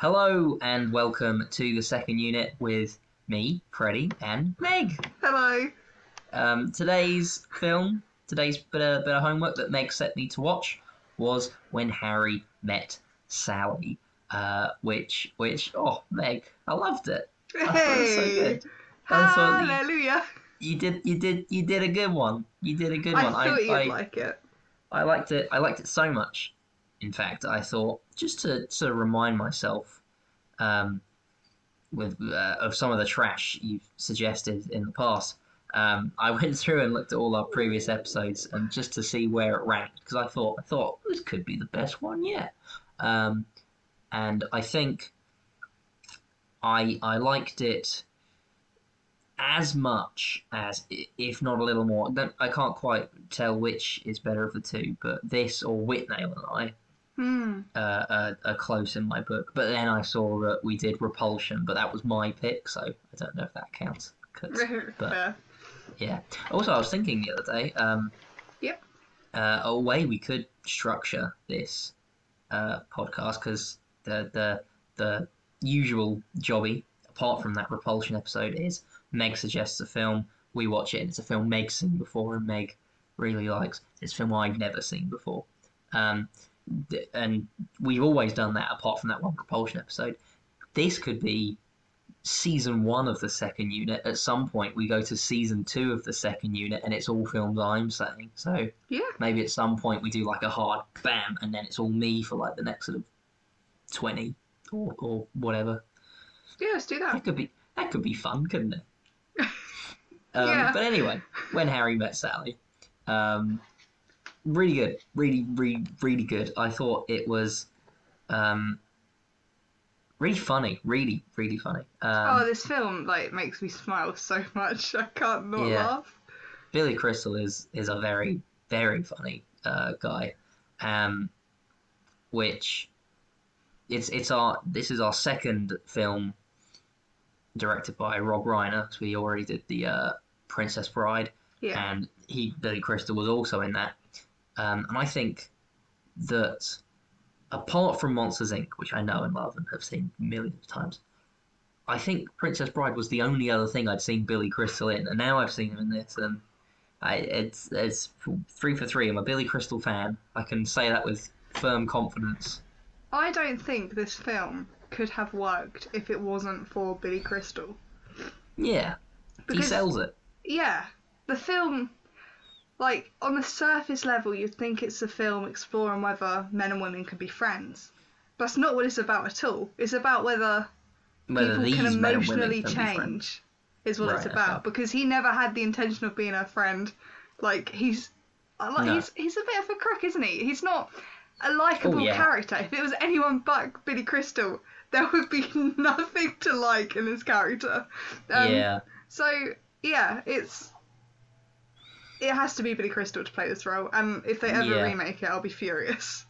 Hello and welcome to the second unit with me, Freddie, and Meg. Hello. Um, today's film, today's bit of, bit of homework that Meg set me to watch was When Harry Met Sally, uh, which, which, oh, Meg, I loved it. I thought it was so good. I thought you, Hallelujah. you did, you did, you did a good one. You did a good I one. thought you'd I, like it. I liked it. I liked it so much. In fact, I thought just to sort of remind myself, um, with uh, of some of the trash you've suggested in the past. Um, I went through and looked at all our previous episodes and just to see where it ranked because I thought I thought this could be the best one yet. Um, and I think I I liked it as much as, if not a little more. I can't quite tell which is better of the two, but this or Withnail and I Hmm. uh, are, are close in my book. But then I saw that we did Repulsion, but that was my pick, so I don't know if that counts. 'cause- but Fair. yeah. Also, I was thinking the other day. Um, Yep. Uh, a way we could structure this uh, podcast because the the the usual jobby, apart from that Repulsion episode, is Meg suggests a film, we watch it, and it's a film Meg's seen before and Meg really likes. It's a film I've never seen before. Um, and we've always done that apart from that one Repulsion episode. This could be season one of the second unit. At some point, we go to season two of the second unit, and it's all films I'm saying. So Yeah. maybe at some point we do like a hard bam, and then it's all me for like the next sort of twenty or, or whatever. Yeah, let's do that. That could be that could be fun, couldn't it? Um, Yeah. But anyway, when Harry met Sally, um, really good, really, really, really good. I thought it was um, really funny, really, really funny. Um, oh, this film like makes me smile so much. I can't not Yeah. laugh. Billy Crystal is is a very very funny uh, guy, um, which it's it's our this is our second film directed by Rob Reiner. So we already did the uh, Princess Bride, Yeah. and he Billy Crystal was also in that. Um, and I think that apart from Monsters Inc., which I know and love and have seen millions of times, I think Princess Bride was the only other thing I'd seen Billy Crystal in, and now I've seen him in this, and I, it's it's three for three. I'm a Billy Crystal fan. I can say that with firm confidence. I don't think this film could have worked if it wasn't for Billy Crystal. Yeah, he sells it. Yeah, the film, like on the surface level, you'd think it's a film exploring whether men and women can be friends. But that's not what it's about at all. It's about whether Whether people can men and women emotionally can change is what it's about because he never had the intention of being a friend like he's like No. he's he's a bit of a crook isn't he he's not a likable Oh, yeah. character if it was anyone but billy crystal there would be nothing to like in this character um, yeah, so yeah it's it has to be billy crystal to play this role and if they ever Yeah. remake it i'll be furious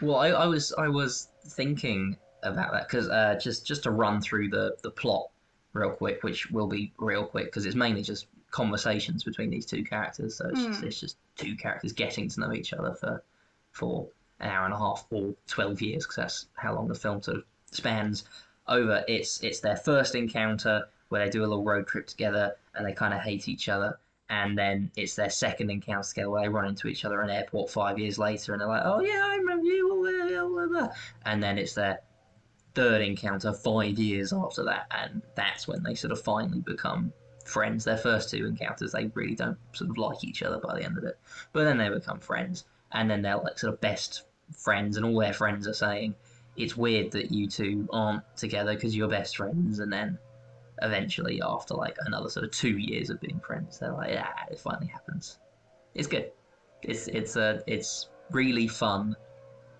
Well, I, I was I was thinking about that because uh, just just to run through the the plot real quick, which will be real quick because it's mainly just conversations between these two characters. So it's, just, Mm. it's just two characters getting to know each other for for an hour and a half or twelve years because that's how long the film sort of spans over. It's it's their first encounter where they do a little road trip together and they kind of hate each other. And then it's their second encounter together where they run into each other in airport five years later, and they're like, "Oh yeah, I remember you." blah, blah, blah, blah." And then it's their third encounter five years after that, and that's when they sort of finally become friends. Their first two encounters, they really don't sort of like each other by the end of it, but then they become friends, and then they're like sort of best friends, and all their friends are saying, "It's weird that you two aren't together because you're best friends," and then eventually after like another sort of two years of being friends they're like yeah it finally happens it's good it's it's a it's really fun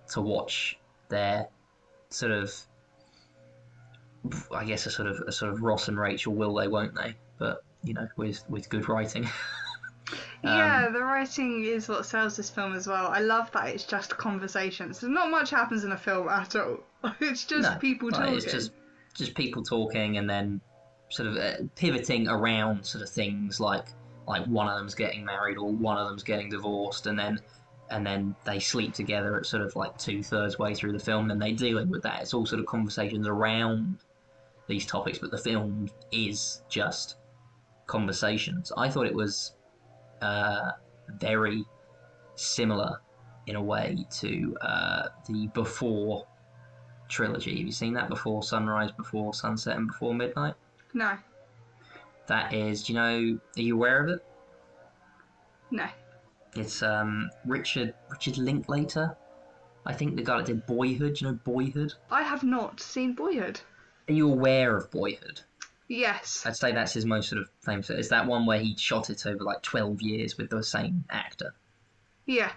to watch their sort of i guess a sort of a sort of ross and rachel will they won't they but you know with with good writing Um, Yeah, the writing is what sells this film as well. I love that it's just conversations. So not much happens in a film at all. It's just No, people talking. it's just just people talking and then sort of uh, pivoting around sort of things like like one of them's getting married or one of them's getting divorced and then and then they sleep together at sort of like two thirds way through the film, and they're dealing with that. It's all sort of conversations around these topics, but the film is just conversations. I thought it was uh, very similar in a way to uh, the Before trilogy. Have you seen that before Sunrise, before Sunset, and before Midnight? No, That is, do you know? Are you aware of it? no. It's um, Richard Richard Linklater. I think the guy that did Boyhood. Do you know Boyhood? I have not seen Boyhood. Are you aware of Boyhood? Yes. I'd say that's his most sort of famous. It's that one where he shot it over like twelve years with the same actor? Yeah.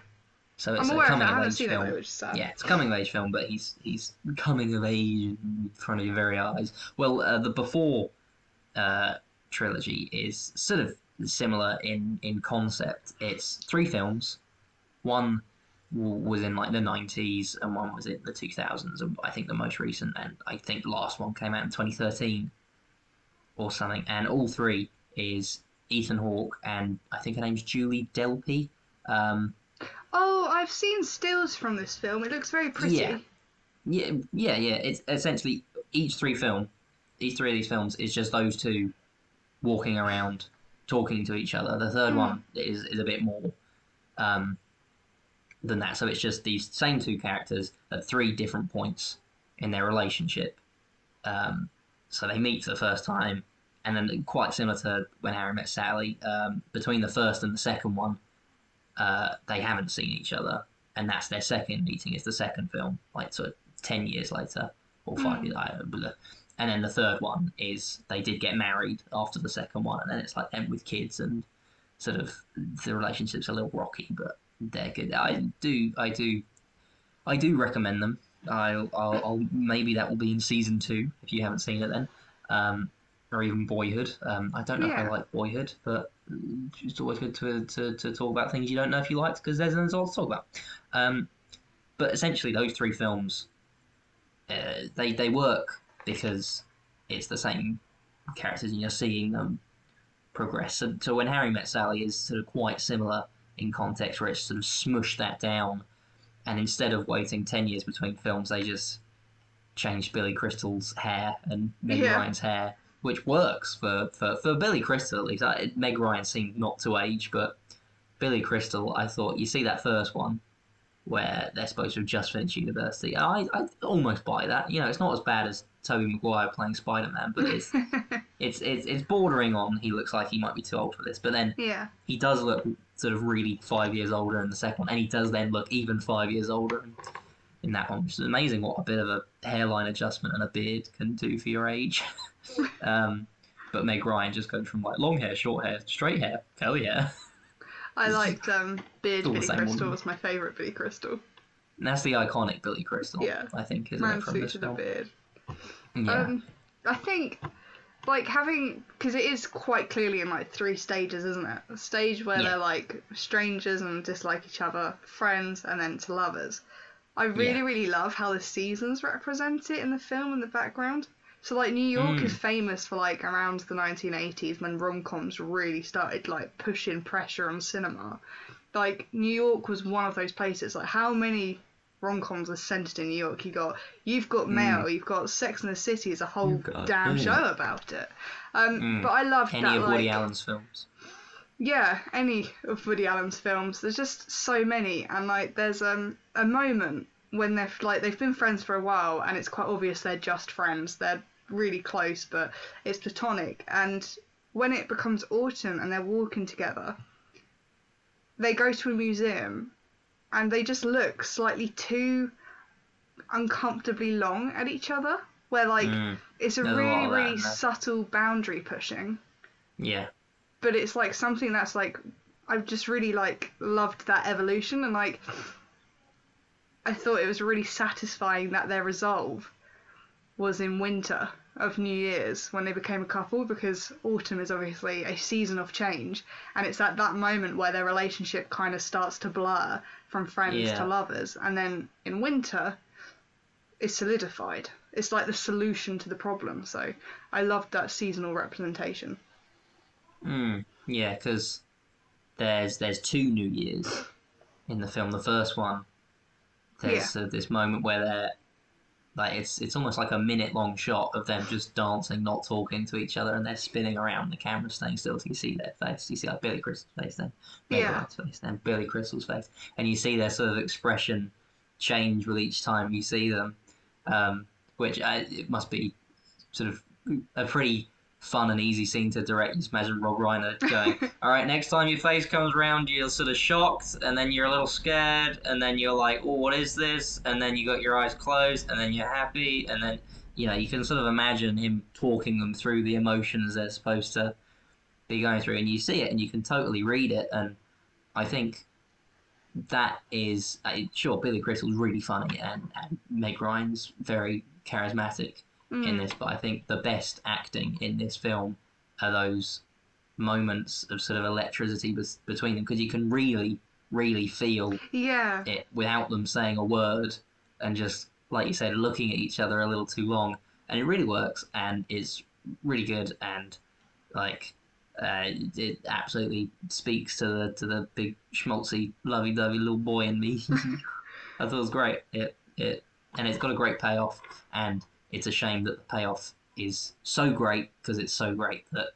So it's I'm a of coming of haven't age film. it, which is sad. Yeah, it's a coming of age film, but he's he's coming of age in front of your very eyes. Well, uh, the Before uh, trilogy is sort of similar in in concept. It's three films. One w- was in like the nineties, and one was in the two thousands. And I think the most recent, and I think the last one came out in twenty thirteen or something. And all three is Ethan Hawke and I think her name's Julie Delpy. Um, Oh, I've seen stills from this film. It looks very pretty. Yeah. Yeah, yeah, yeah. It's essentially each three film, each three of these films is just those two walking around, talking to each other. The third Hmm. one is is a bit more um, than that. So it's just these same two characters at three different points in their relationship. Um, so they meet for the first time, and then quite similar to when Harry met Sally. Um, between the first and the second one, uh, they haven't seen each other and that's their second meeting. Is the second film, like sort of ten years later or five Mm. years, know. And then the third one is they did get married after the second one, and then it's like them with kids and sort of the relationship's a little rocky, but they're good. I do, I do, I do recommend them. I'll, I'll, I'll maybe that will be in season two if you haven't seen it then, um, or even Boyhood. Um, I don't know if I like Boyhood, but it's always good to, to, to talk about things you don't know if you liked because there's there's a lot to talk about. Um, but essentially, those three films, uh, they they work because it's the same characters, and you're seeing them progress. So, so when Harry Met Sally is sort of quite similar in context, where it's sort of smushed that down, and instead of waiting ten years between films, they just changed Billy Crystal's hair and Meg Yeah. Ryan's hair, which works for, for, for Billy Crystal at least. I, Meg Ryan seemed not to age, but Billy Crystal, I thought you see that first one where they're supposed to have just finished university. I, I almost buy that. You know, it's not as bad as Tobey Maguire playing Spider Man, but it's, it's it's it's bordering on. He looks like he might be too old for this, but then yeah. he does look sort of really five years older in the second one, and he does then look even five years older in, in that one, which is amazing. What a bit of a hairline adjustment and a beard can do for your age. um, but Meg Ryan just goes from like long hair, short hair, straight hair, curly hair. I liked um, Beard Billy Crystal was my favourite Billy Crystal. And that's the iconic Billy Crystal. Yeah. I think isn't Man it from this suited a beard. Yeah. Um, I think, like having, because it is quite clearly in like three stages, isn't it? A stage where Yeah. they're like strangers and dislike each other, friends, and then to lovers. I really, Yeah. really love how the seasons represent it in the film in the background. So like New York Mm. is famous for like around the 1980s when rom-coms really started like pushing pressure on cinema. Like New York was one of those places. Like how many rom-coms are centered in New York? You got you've got Mail, you've got Sex and the City is a whole got- damn mm. show about it. Um, Mm. But I love Any that of Woody like Allen's films. yeah, any of Woody Allen's films. There's just so many, and like there's um a moment when they're like they've been friends for a while, and it's quite obvious they're just friends. They're really close, but it's platonic. And when it becomes autumn and they're walking together, they go to a museum, and they just look slightly too uncomfortably long at each other. Where like Mm. it's a There's a really of that really subtle boundary pushing Yeah. but it's like something that's like I've just really like loved that evolution and like I thought it was really satisfying that their resolve was in winter of New Year's when they became a couple because autumn is obviously a season of change and it's at that moment where their relationship kind of starts to blur from friends Yeah. to lovers and then in winter it's solidified. It's like the solution to the problem. So I loved that seasonal representation. Mm. Yeah, because there's there's two New Years in the film. The first one, there's uh, this moment where they're like it's it's almost like a minute long shot of them just dancing, not talking to each other, and they're spinning around. The camera staying still, so you see their face. You see like Billy Crystal's face, then Yeah. Face, then Billy Crystal's face, and you see their sort of expression change with each time you see them, um, which uh, it must be sort of a pretty fun and easy scene to direct. Just imagine Rob Reiner going, "All right, next time your face comes around, you're sort of shocked, and then you're a little scared, and then you're like, oh, what is this?' And then you got your eyes closed, and then you're happy, and then you know you can sort of imagine him talking them through the emotions they're supposed to be going through, and you see it, and you can totally read it, and I think." That is uh, sure. Billy Crystal's really funny, and, and Meg Ryan's very charismatic in Mm. this, but I think the best acting in this film are those moments of sort of electricity bes- between them because you can really, really feel Yeah. it without them saying a word and just, like you said, looking at each other a little too long. And it really works and it's really good and like uh, it absolutely speaks to the to the big schmaltzy lovey-dovey little boy in me. I thought it was great. It it and it's got a great payoff and it's a shame that the payoff is so great because it's so great that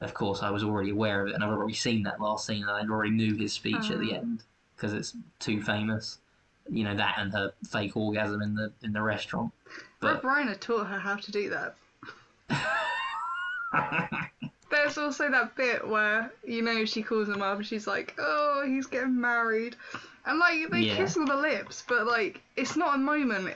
of course I was already aware of it and I've already seen that last scene and I already knew his speech at the Ah. end because it's too famous. You know that and her fake orgasm in the in the restaurant. Rob But Reiner taught her how to do that. There's also that bit where, you know, she calls him up and she's like, oh, he's getting married. And, like, they Yeah. kiss on the lips, but, like, it's not a moment,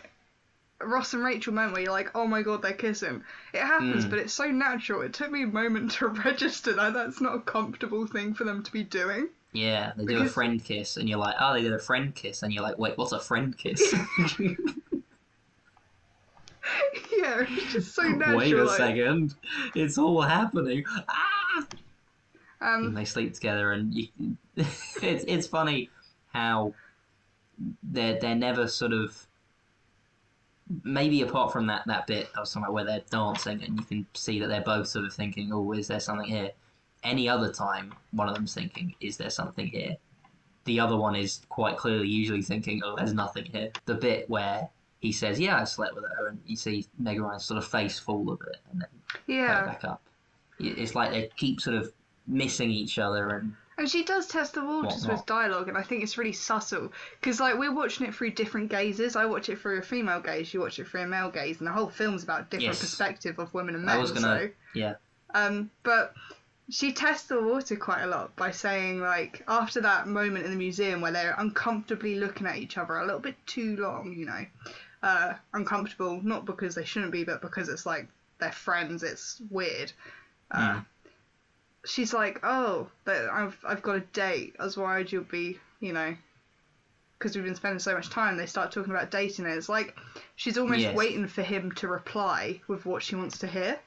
Ross and Rachel moment where you're like, oh my god, they're kissing. It happens, Mm. but it's so natural. It took me a moment to register that that's not a comfortable thing for them to be doing. yeah, they do a friend kiss and you're like, oh, they did a friend kiss and you're like, wait, what's a friend kiss? yeah, it's just so natural. wait a like, second, it's all happening. Ah! and Um, they sleep together and you, it's it's funny how they're they're never sort of maybe apart from that that bit I was talking about where they're dancing and you can see that they're both sort of thinking oh is there something here? Any other time one of them's thinking is there something here? The other one is quite clearly usually thinking oh there's nothing here. The bit where he says yeah I slept with her and you see Meg Ryan's sort of face full of it and then yeah. back up. It's like they keep sort of missing each other and And she does test the waters Whatnot. with dialogue, and I think it's really subtle because like we're watching it through different gazes. I watch it through a female gaze, you watch it through a male gaze, and the whole film's about different Yes. perspective of women and I men. was gonna- so, yeah. um, but she tests the water quite a lot by saying like after that moment in the museum where they're uncomfortably looking at each other a little bit too long, you know, uh, uncomfortable not because they shouldn't be, but because it's like they're friends. It's weird. Uh, Mm. She's like, "Oh, but I've I've got a date. I was worried you'll be, you know, because we've been spending so much time." They start talking about dating, and it's like she's almost waiting for him to reply with what she wants to hear.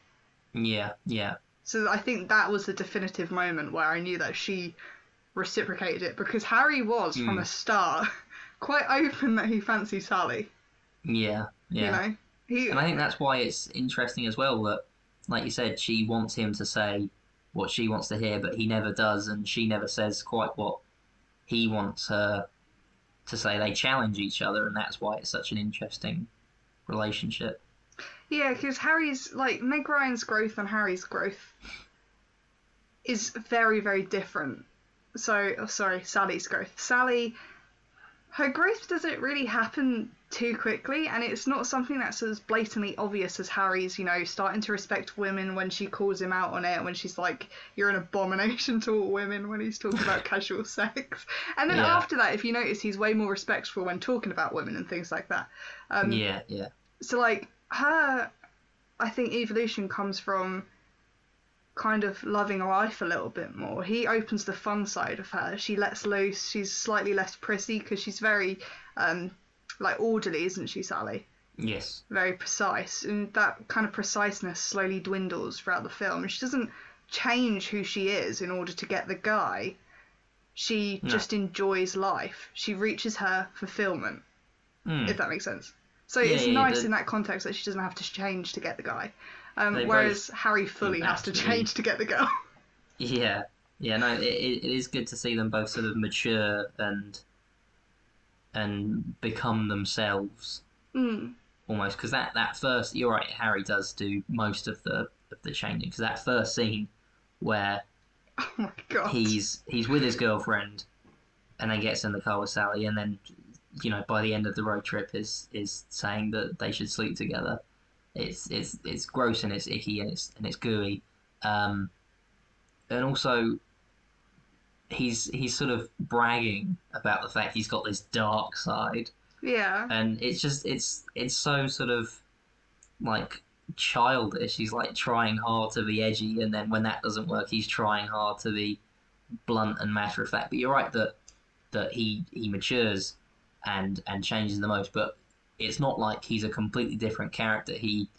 Yeah, yeah, So I think that was the definitive moment where I knew that she reciprocated it because Harry was from Mm. the start quite open that he fancies Sally. yeah, yeah. You know, he And I think that's why it's interesting as well that, like you said, she wants him to say what she wants to hear, but he never does, and she never says quite what he wants her to say. They challenge each other, and that's why it's such an interesting relationship. Yeah, because Harry's like Meg Ryan's growth and Harry's growth is very, very different. So, oh, sorry, Sally's growth. Sally, her growth doesn't really happen too quickly, and it's not something that's as blatantly obvious as Harry's. You know, starting to respect women when she calls him out on it, when she's like, "You're an abomination to all women," when he's talking about casual sex. And then Yeah. after that, if you notice, he's way more respectful when talking about women and things like that. Um, yeah, yeah, so like her i think evolution comes from kind of loving life a little bit more he opens the fun side of her she lets loose she's slightly less prissy because she's very um like orderly isn't she sally yes, very precise and that kind of preciseness slowly dwindles throughout the film she doesn't change who she is in order to get the guy she No. just enjoys life she reaches her fulfillment Mm. if that makes sense. So Yeah, it's yeah, nice the- in that context that she doesn't have to change to get the guy, um, whereas Harry fully has to change to get the girl. yeah, yeah. No, it, it it is good to see them both sort of mature and and become themselves Mm. almost because that that first you're right Harry does do most of the of the changing because that first scene where Oh my god. he's he's with his girlfriend and then gets in the car with Sally and then you know by the end of the road trip is is saying that they should sleep together it's it's it's gross and it's icky and it's and it's gooey um and also he's he's sort of bragging about the fact he's got this dark side. Yeah. and it's just it's it's so sort of like childish. He's like trying hard to be edgy and then when that doesn't work he's trying hard to be blunt and matter of fact but you're right that that he he matures and and changes the most but it's not like he's a completely different character. He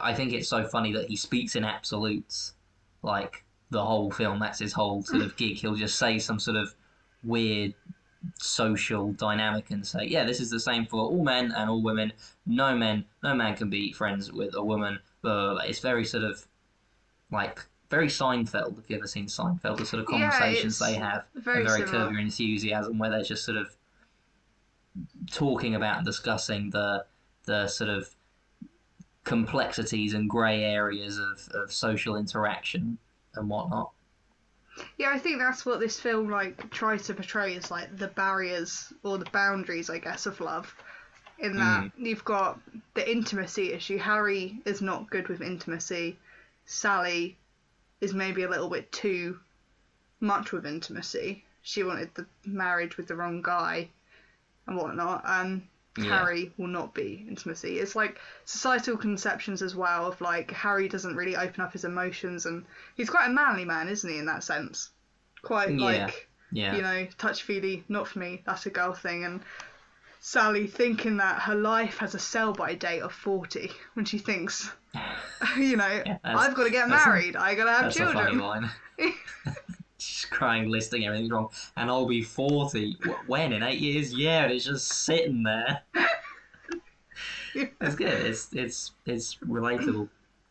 i think it's so funny that he speaks in absolutes like the whole film that's his whole sort of gig he'll just say some sort of weird social dynamic and say, yeah, this is the same for all men and all women. No men, no man can be friends with a woman. Blah. It's very sort of like very Seinfeld. If you ever seen Seinfeld, the sort of conversations it's they have, Very, and very similar. curb your enthusiasm, where they're just sort of talking about and discussing the the sort of complexities and grey areas of, of social interaction and whatnot. Yeah, I think that's what this film like tries to portray is like the barriers or the boundaries, I guess, of love. In that hmm. you've got the intimacy issue. Harry is not good with intimacy. Sally is maybe a little bit too much with intimacy. She wanted the marriage with the wrong guy and whatnot. And Yeah. Harry will not be intimacy. It's like societal conceptions as well of like Harry doesn't really open up his emotions and he's quite a manly man, isn't he, in that sense? Quite Yeah. like Yeah. you know, touch feely, not for me, that's a girl thing and Sally thinking that her life has a sell by date of forty when she thinks you know, Yeah, I've got to get married, I gotta have a children. crying, listing everything wrong, and I'll be forty. When in eight years? Yeah, and it's just sitting there. It's good. It's it's it's relatable.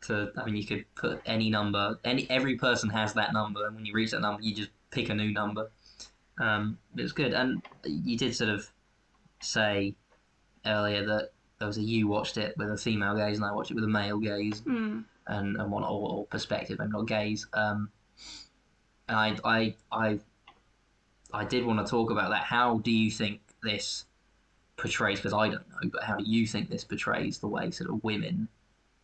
To I mean, you could put any number. Any every person has that number, and when you reach that number, you just pick a new number. Um, it's good, and you did sort of say earlier that there was a you watched it with a female gaze, and I watched it with a male gaze Hmm. and and one or, or perspective and not gaze. Um, I I I I did want to talk about that. How do you think this portrays? Because I don't know, but how do you think this portrays the way sort of women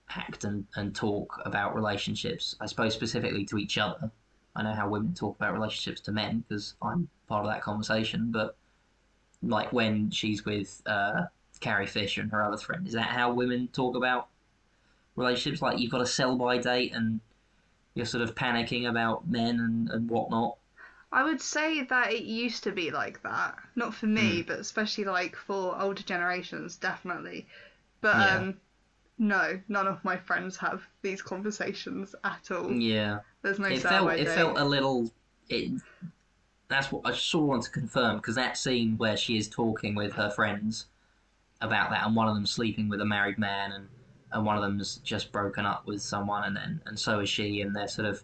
act and, and talk about relationships? I suppose specifically to each other. I know how women talk about relationships to men because I'm part of that conversation. But like when she's with uh, Carrie Fisher and her other friend, is that how women talk about relationships like you've got a sell by date and you're sort of panicking about men and, and whatnot. I would say that it used to be like that. Not for me, Hmm. but especially like for older generations, definitely. But Yeah. um no, none of my friends have these conversations at all. Yeah, There's no it felt it felt a little. It that's what I sort of want to confirm because that scene where she is talking with her friends about that, and one of them sleeping with a married man, and and one of them's just broken up with someone, and then and so is she, and they're sort of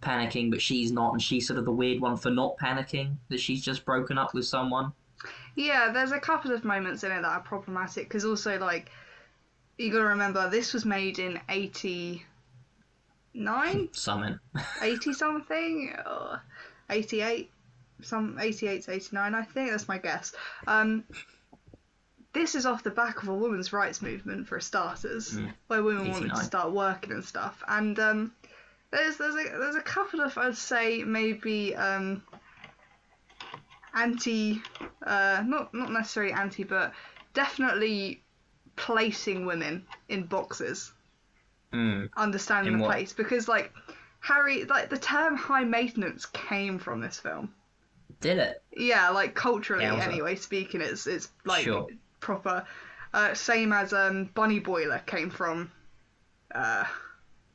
panicking, but she's not, and she's sort of the weird one for not panicking that she's just broken up with someone. Yeah, there's a couple of moments in it that are problematic because also like you got to remember this was made in 89 Summon. 80 something? Or 88 some 88 to 89 i think that's my guess. Um this is off the back of a women's rights movement for starters Mm. where women wanted to start working and stuff and um there's there's a there's a couple of i'd say maybe um anti uh not not necessarily anti but definitely placing women in boxes Mm. understanding In the what? place because like Harry like the term high maintenance came from this film. Did it? Yeah, like culturally Yowza. anyway speaking it's it's like Sure. Proper uh, same as um Bunny Boiler came from uh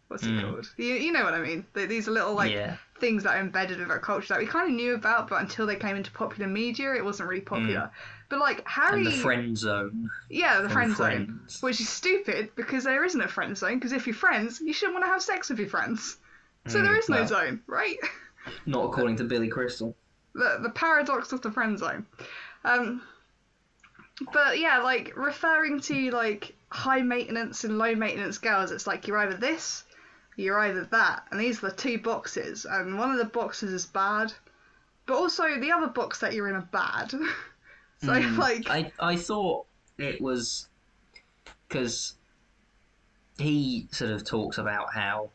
what's it Mm. called? You, you know what I mean? Th- These are little like yeah. things that are embedded with our culture that we kind of knew about, but until they came into popular media, it wasn't really popular. But like Harry, Mm. And the friend zone. yeah, the friend zone, which is stupid because there isn't a friend zone. Because if you're friends, you shouldn't want to have sex with your friends. So Mm, there is no well. zone, right? Not according to Billy Crystal. The the paradox of the friend zone. Um, but yeah, like referring to like high maintenance and low maintenance girls, it's like you're either this, you're either that, and these are the two boxes, and one of the boxes is bad, but also the other box that you're in are bad. so Mm, like, I I thought it was because he sort of talks about how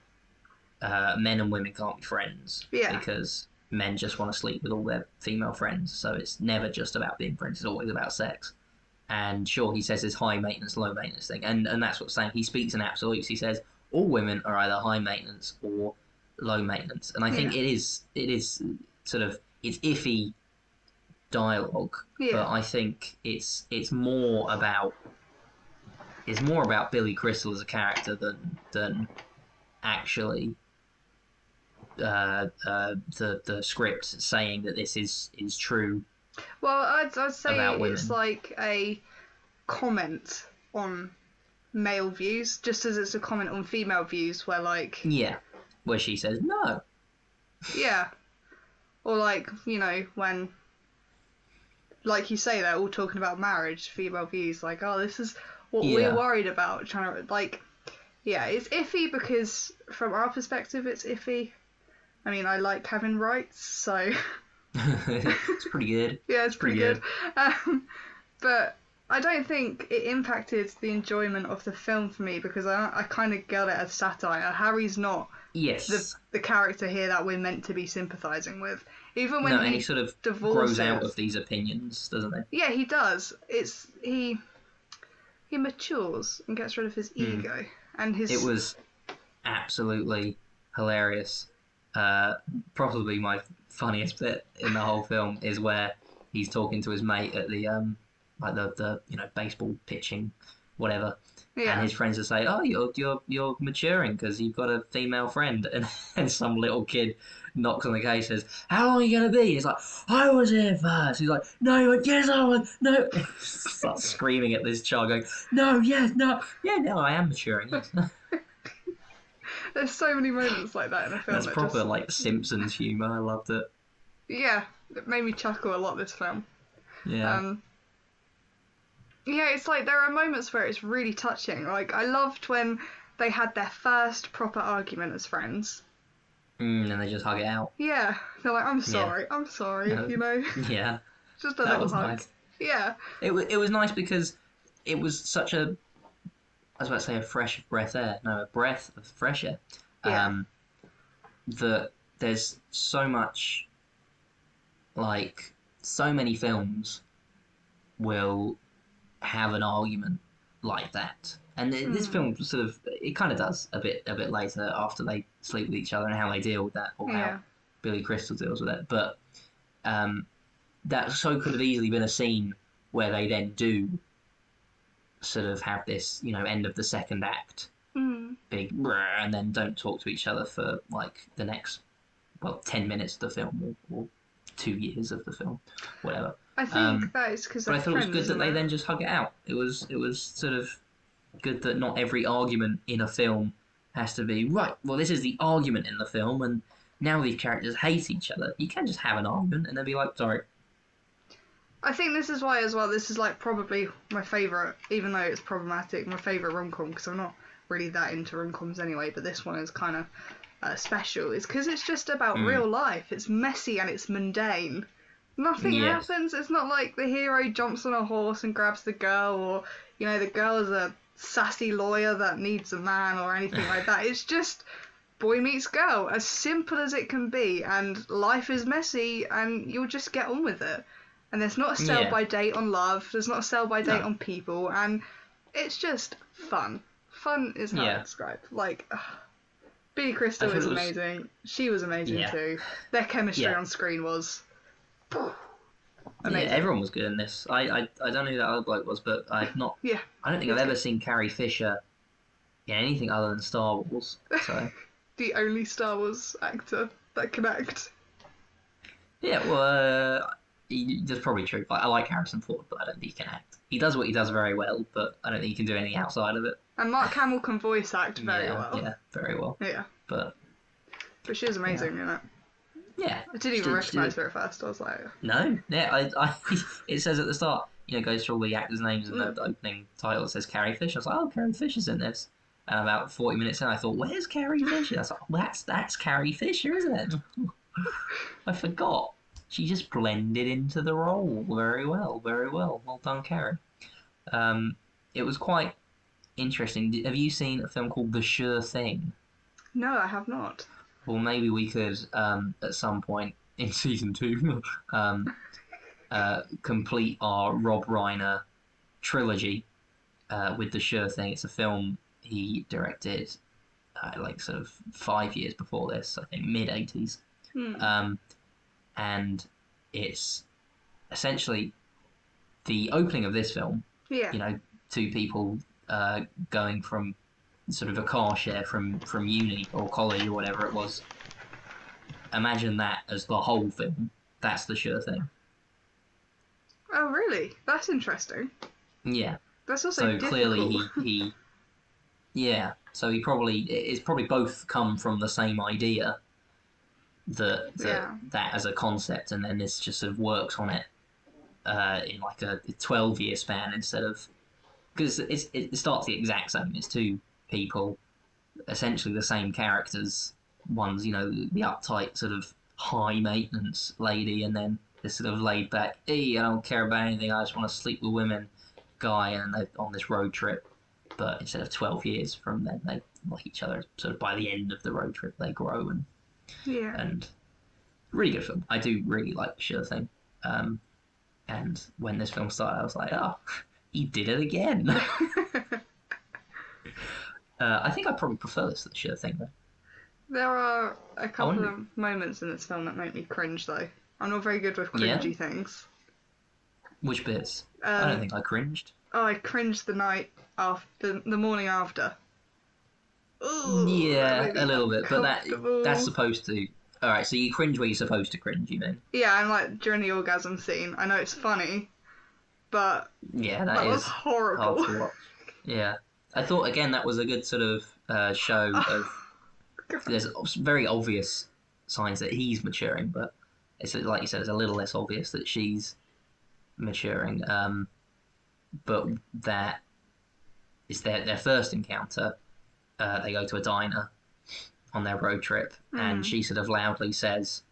uh, men and women can't be friends Yeah. because men just want to sleep with all their female friends. So it's never just about being friends; it's always about sex. And sure, he says this high maintenance, low maintenance thing, and and that's what's saying. He speaks in absolutes. He says all women are either high maintenance or low maintenance, and I think Yeah. it is it is sort of it's iffy dialogue yeah, but I think it's it's more about it's more about Billy Crystal as a character than than actually uh, uh, the the script saying that this is is true. Well, I'd, I'd say it's women. like a comment on male views, just as it's a comment on female views, where like Yeah, where she says no. Yeah. Or like, you know, when like you say they're all talking about marriage, female views, like, oh this is what Yeah. we're worried about, trying to like yeah, it's iffy because from our perspective it's iffy. I mean I like having rights, so it's pretty good. yeah, it's pretty, pretty good. Um, but I don't think it impacted the enjoyment of the film for me because I I kind of get it as satire. Harry's not Yes. the the character here that we're meant to be sympathizing with. Even when no, he, he sort of divorces, grows out of these opinions, doesn't he? yeah, he does. It's he he matures and gets rid of his Hmm. ego and his. It was absolutely hilarious. Uh, probably my funniest bit in the whole film is where he's talking to his mate at the um, like the, the you know baseball pitching, whatever, and his friends are saying, "Oh, you're you're you're maturing because you've got a female friend," and, and some little kid knocks on the case and says, "How long are you gonna be?" He's like, "I was here first. He's like, "No," he went, "Yes, I was." No, starts screaming at this child, going, "No, yes, no, yeah, no, I am maturing." Yes. there's so many moments like that in the film. That's that proper just, like Simpsons humor. I loved it. yeah, it made me chuckle a lot. This film. Yeah. Um, yeah, it's like there are moments where it's really touching. Like I loved when they had their first proper argument as friends. mm, and they just hug it out. Yeah, they're like, "I'm sorry, I'm sorry," No. you know, Yeah, just a that little was hug. nice. Yeah, It was it was nice because it was such a I was about to say a fresh breath air. No, a breath of fresh air. Yeah. Um, that there's so much like so many films will have an argument like that. And th- this Hmm. film sort of it kind of does a bit a bit later after they sleep with each other and how they deal with that or how Billy Crystal deals with it. But um, that so could have easily been a scene where they then do sort of have this, you know, end of the second act, mm. big and then don't talk to each other for like the next, well, 10 minutes of the film or, or two years of the film, whatever. I think Um, that is because But I thought it was good that they it? then just hug it out. It was it was sort of good that not every argument in a film has to be right. Well, this is the argument in the film, and now these characters hate each other. You can just have an argument and then be like, sorry, I think this is why as well. This is like probably my favorite, even though it's problematic. My favorite rom com because I'm not really that into rom coms anyway. But this one is kind of uh, special. Is because it's just about Mm. real life. It's messy and it's mundane. Nothing Yes. happens. It's not like the hero jumps on a horse and grabs the girl, or you know the girl is a sassy lawyer that needs a man, or anything like that. It's just boy meets girl, as simple as it can be, and life is messy, and you'll just get on with it. And there's not a sell Yeah. by date on love. There's not a sell by date No. on people, and it's just fun. Fun is how I describe. Like, ugh. Billy Crystal is was- amazing. She was amazing Yeah. too. Their chemistry Yeah. on screen was yeah, amazing. everyone was good in this. I, I I don't know who that other bloke was, but I've not. Yeah, I don't think I've ever seen Carrie Fisher in anything other than Star Wars. So the only Star Wars actor that can act. yeah, well, uh, he, that's probably true. Like, I like Harrison Ford, but I don't think he can act. He does what he does very well, but I don't think he can do anything outside of it. And Mark Hamill can voice act very yeah, well. yeah, very well. Yeah. But But she was amazing in it. yeah, I didn't even recognise her at first. I was like, No, yeah, I, I, it says at the start, you know goes through all the actors' names and the, the opening title says Carrie Fisher. I was like, oh, Carrie Fisher's in this. And about forty minutes in, I thought, where's Carrie Fisher? I was like, well, that's that's Carrie Fisher, isn't it? I forgot. She just blended into the role very well, very well. Well done, Carrie. Um, it was quite interesting. Have you seen a film called The Sure Thing? No, I have not. Well, maybe we could um, at some point in season two um, uh, complete our Rob Reiner trilogy uh, with The Sure Thing. It's a film he directed uh, like sort of five years before this, I think mid 80s. Hmm. Um, and it's essentially the opening of this film, yeah. you know, two people uh, going from sort of a car share from, from uni or college or whatever it was. Imagine that as the whole film. That's the sure thing. Oh, really? That's interesting. Yeah. That's also So difficult. clearly he, he yeah. So he probably it's probably both come from the same idea that that, Yeah. that as a concept, and then this just sort of works on it uh, in like a twelve year span instead of because it starts the exact same. It's two people, essentially the same characters. One's you know the uptight sort of high maintenance lady, and then this sort of laid back, hey, I don't care about anything. I just want to sleep with women guy, and they're on this road trip. But instead of twelve years from then, they like each other. Sort of by the end of the road trip, they grow and yeah. and really good film. I do really like the Sure Thing. Um, and when this film started, I was like, oh, he did it again. uh, I think I probably prefer this to the Sure Thing though. There are a couple wonder- of moments in this film that make me cringe, though. I'm not very good with Yeah? cringy things. Which bits? Um, I don't think I cringed. Oh, I cringed the night after, the morning after. Ooh, yeah, a little bit, but that that's supposed to. All right, so you cringe where you're supposed to cringe. You mean? Yeah, I'm like during the orgasm scene, I know it's funny, but Yeah, that, that was horrible. hard to watch. Yeah, I thought again that was a good sort of uh, show of there's very obvious signs that he's maturing, but it's like you said, it's a little less obvious that she's maturing. Um, but that is their their first encounter. Uh, they go to a diner on their road trip, and Mhm. she sort of loudly says,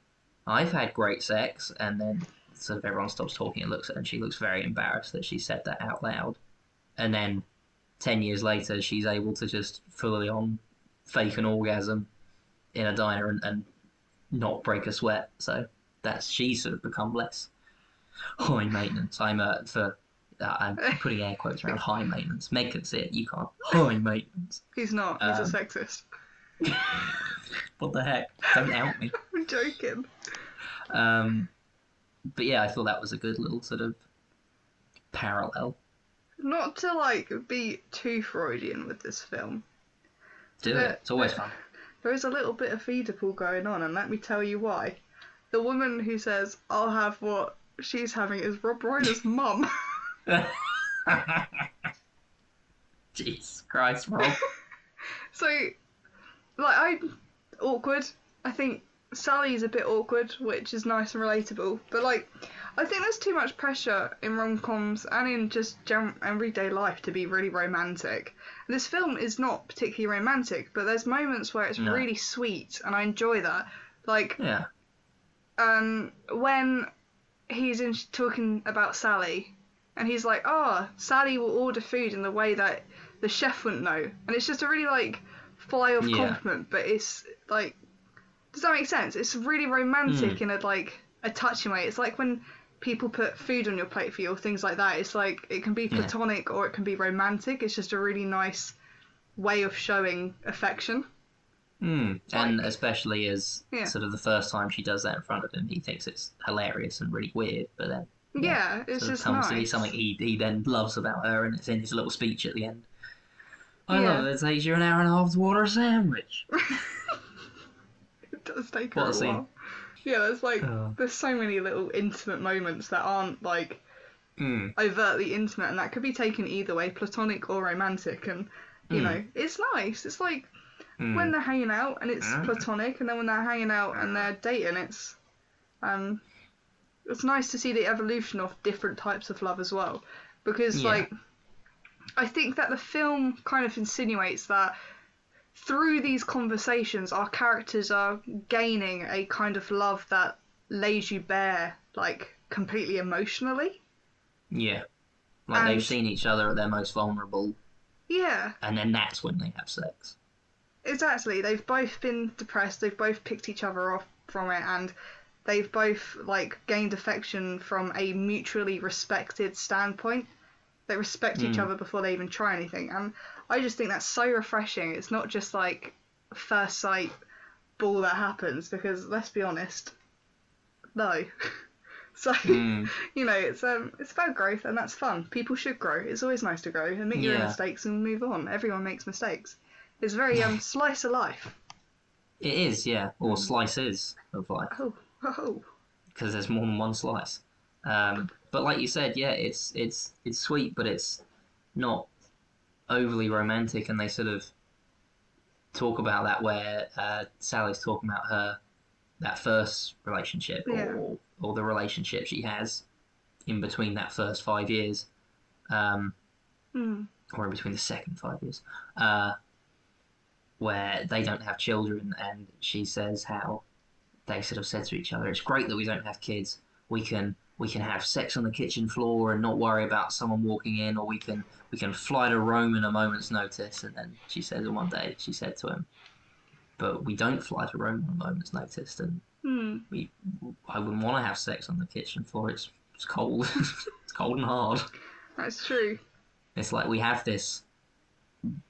"I've had great sex," and then sort of everyone stops talking and looks at her, and she looks very embarrassed that she said that out loud. And then ten years later, she's able to just fully on fake an orgasm in a diner and, and not break a sweat. So that's she's sort of become less high maintenance. I'm uh, for I'm putting air quotes around high maintenance. Meg can see it. You can't. High maintenance. He's not. He's Um, a sexist. What the heck? Don't out me. I'm joking. Um, but yeah, I thought that was a good little sort of parallel. Not to like be too Freudian with this film. Do Yeah. it. It's always fun. There is a little bit of Oedipal going on, and let me tell you why. The woman who says, I'll have what she's having is Rob Reiner's mum. Jesus Christ, Rob. so, like, I'm awkward. I think Sally's a bit awkward, which is nice and relatable. But, like, I think there's too much pressure in rom coms and in just gen- everyday life to be really romantic. This film is not particularly romantic, but there's moments where it's No. really sweet, and I enjoy that. Like, Yeah. um, when he's in talking about Sally, and he's like, "Oh, Sally will order food in the way that the chef wouldn't know," and it's just a really like fly off Yeah. compliment, but it's like, does that make sense? It's really romantic Hmm. in a like a touching way. It's like when people put food on your plate for you or things like that. It's like it can be Yeah. platonic or it can be romantic. It's just a really nice way of showing affection. Mm. And Like- especially as Yeah. sort of the first time she does that in front of him, he thinks it's hilarious and really weird, but then Yeah, it's of just comes nice. to be something he, he then loves about her, and it's in his little speech at the end. I Yeah. love it. It takes you an hour and a half to order a sandwich. it does take What a a scene. while. Yeah, there's like Oh. there's so many little intimate moments that aren't like Mm. overtly intimate, and that could be taken either way, platonic or romantic. And you Mm. know, it's nice. It's like Mm. when they're hanging out and it's Mm. platonic, and then when they're hanging out and they're dating, it's um it's nice to see the evolution of different types of love as well, because Yeah. like I think that the film kind of insinuates that through these conversations, our characters are gaining a kind of love that lays you bare, like completely emotionally. Yeah. Like they've seen each other at their most vulnerable, Yeah, and then that's when they have sex. exactly. They've both been depressed. They've both picked each other off from it, and they've both like gained affection from a mutually respected standpoint. They respect each Mm. other before they even try anything, and I just think that's so refreshing. It's not just like first sight ball that happens because let's be honest, no. so Mm. you know, it's um, it's about growth, and that's fun. People should grow. It's always nice to grow, admit your Yeah. mistakes, and move on. Everyone makes mistakes. It's very um slice of life. It is, yeah, or slices of life. Oh, oh, because there's more than one slice. Um, but like you said, yeah, it's it's it's sweet, but it's not overly romantic, and they sort of talk about that where uh, Sally's talking about her that first relationship Yeah. or or the relationship she has in between that first five years, um, Hmm. or in between the second five years, uh, where they don't have children, and she says how they sort of said to each other, "It's great that we don't have kids. We can we can have sex on the kitchen floor and not worry about someone walking in, or we can we can fly to Rome in a moment's notice." And then she says, one day she said to him, "But we don't fly to Rome on a moment's notice, and Hmm. we I wouldn't want to have sex on the kitchen floor. It's it's cold. it's cold and hard." That's true. It's like we have this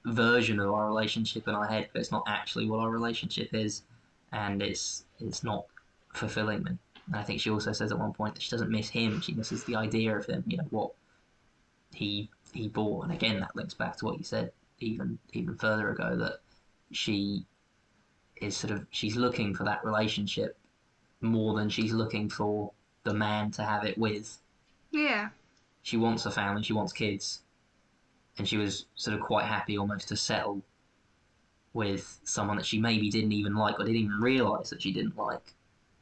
version of our relationship in our head, but it's not actually what our relationship is, and it's it's not fulfilling me. And I think she also says at one point that she doesn't miss him; she misses the idea of him. You know what he he bought, and again that links back to what you said even even further ago that she is sort of she's looking for that relationship more than she's looking for the man to have it with Yeah. she wants a family, she wants kids, and she was sort of quite happy almost to settle with someone that she maybe didn't even like or didn't even realise that she didn't like,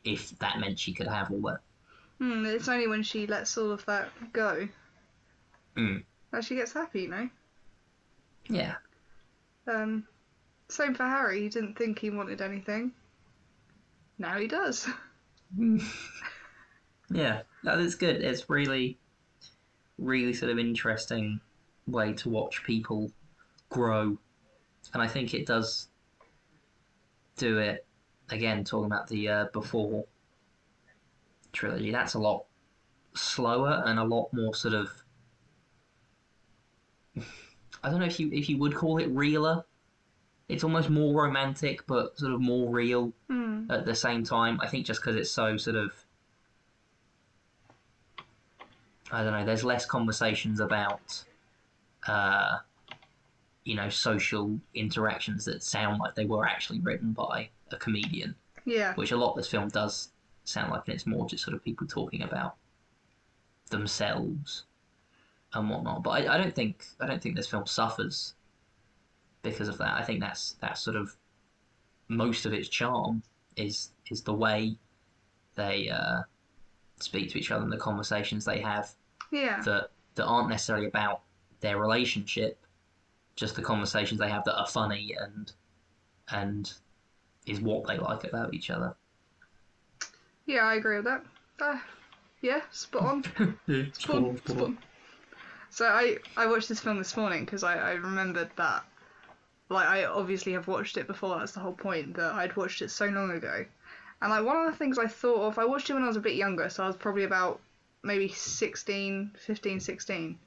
if that meant she could have all that. Hmm. It's only when she lets all of that go Mm. that she gets happy. You know. Yeah, Um. Same for Harry. He didn't think he wanted anything. Now he does. yeah, that is good. It's really, really sort of interesting way to watch people grow, and I think it does do it again. Talking about the uh, before trilogy, that's a lot slower and a lot more sort of. I don't know if you if you would call it realer. It's almost more romantic, but sort of more real Hmm. at the same time. I think just because it's so sort of. I don't know. There's less conversations about, uh, you know, social interactions that sound like they were actually written by a comedian, Yeah. which a lot of this film does sound like, and it's more just sort of people talking about themselves and whatnot. But I, I don't think I don't think this film suffers because of that. I think that's that's sort of most of its charm is is the way they uh, speak to each other and the conversations they have Yeah. that that aren't necessarily about their relationship, just the conversations they have that are funny and and is what they like about each other. Yeah, I agree with that. Uh, yeah, spot on. Spot on, spot on. So I, I watched this film this morning because I, I remembered that, like, I obviously have watched it before, that's the whole point, that I'd watched it so long ago. And, like, one of the things I thought of, I watched it when I was a bit younger, so I was probably about maybe 16, 15, 16.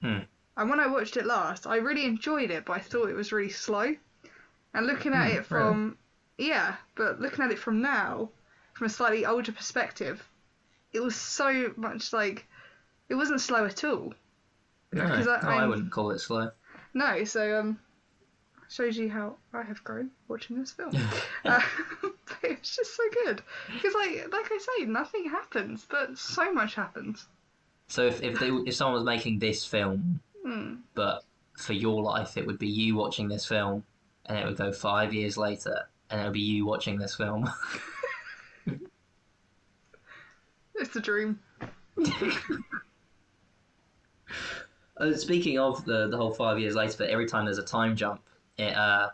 Hmm. And when I watched it last, I really enjoyed it, but I thought it was really slow. And looking at Hmm, it from, yeah, but looking at it from now, from a slightly older perspective, it was so much like, it wasn't slow at all. No, I- no, I wouldn't call it slow. No, so um, shows you how I have grown watching this film. uh, just so good because, like, like I say, nothing happens, but so much happens. So if if, they, if someone was making this film, Hmm. but for your life, it would be you watching this film, and it would go five years later, and it would be you watching this film. It's a dream. Uh, speaking of the the whole five years later, but every time there's a time jump, it uh,